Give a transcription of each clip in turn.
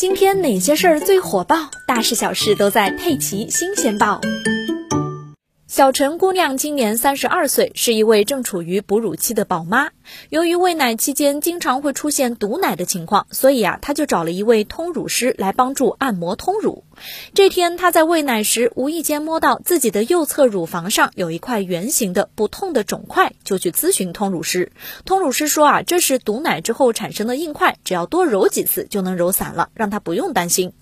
今天哪些事儿最火爆？大事小事都在《佩奇新鲜报》。小陈姑娘今年三十二岁，是一位正处于哺乳期的宝妈。由于喂奶期间经常会出现堵奶的情况，所以啊，她就找了一位通乳师来帮助按摩通乳。这天，她在喂奶时，无意间摸到自己的右侧乳房上有一块圆形的不痛的肿块，就去咨询通乳师。通乳师说啊，这是堵奶之后产生的硬块，只要多揉几次就能揉散了，让她不用担心。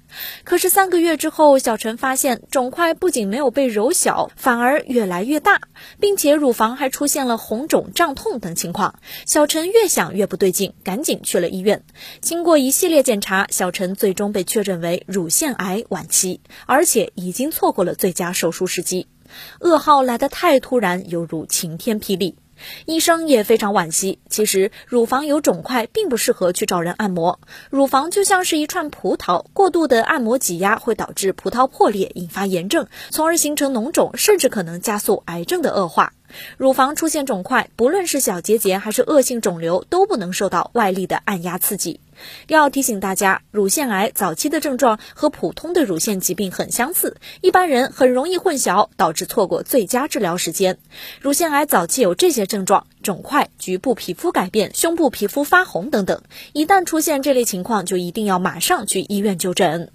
可是三个月之后，小陈发现肿块不仅没有被揉小，反而越来越大，并且乳房还出现了红肿、胀痛等情况。小陈越想越不对劲，赶紧去了医院。经过一系列检查，小陈最终被确诊为乳腺癌晚期，而且已经错过了最佳手术时机。噩耗来得太突然，犹如晴天霹雳。医生也非常惋惜。其实，乳房有肿块并不适合去找人按摩。乳房就像是一串葡萄，过度的按摩挤压会导致葡萄破裂，引发炎症，从而形成脓肿，甚至可能加速癌症的恶化。乳房出现肿块，不论是小结节还是恶性肿瘤，都不能受到外力的按压刺激。要提醒大家，乳腺癌早期的症状和普通的乳腺疾病很相似，一般人很容易混淆，导致错过最佳治疗时间。乳腺癌早期有这些症状：肿块、局部皮肤改变、胸部皮肤发红等等。一旦出现这类情况，就一定要马上去医院就诊。